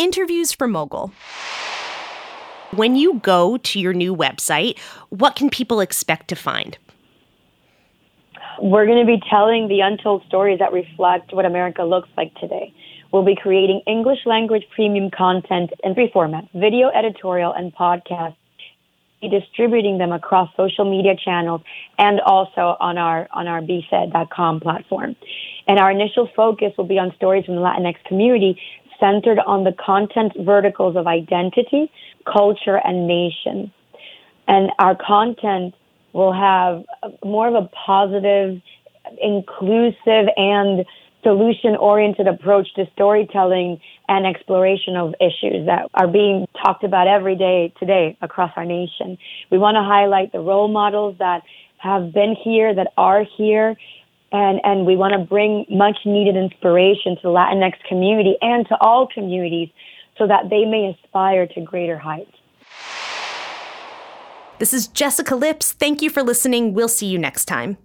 interviews for Mogul. When you go to your new website, what can people expect to find? We're going to be telling the untold stories that reflect what America looks like today. We'll be creating English language premium content in three formats video, editorial, and podcast. Be distributing them across social media channels and also on our on our bese.com platform. And our initial focus will be on stories from the Latinx community centered on the content verticals of identity, culture, and nation. And our content will have more of a positive, inclusive, and solution oriented approach to storytelling and exploration of issues that are being talked about every day today across our nation. We want to highlight the role models that have been here, that are here, and, and we want to bring much needed inspiration to the Latinx community and to all communities so that they may aspire to greater heights. This is Jessica Lips. Thank you for listening. We'll see you next time.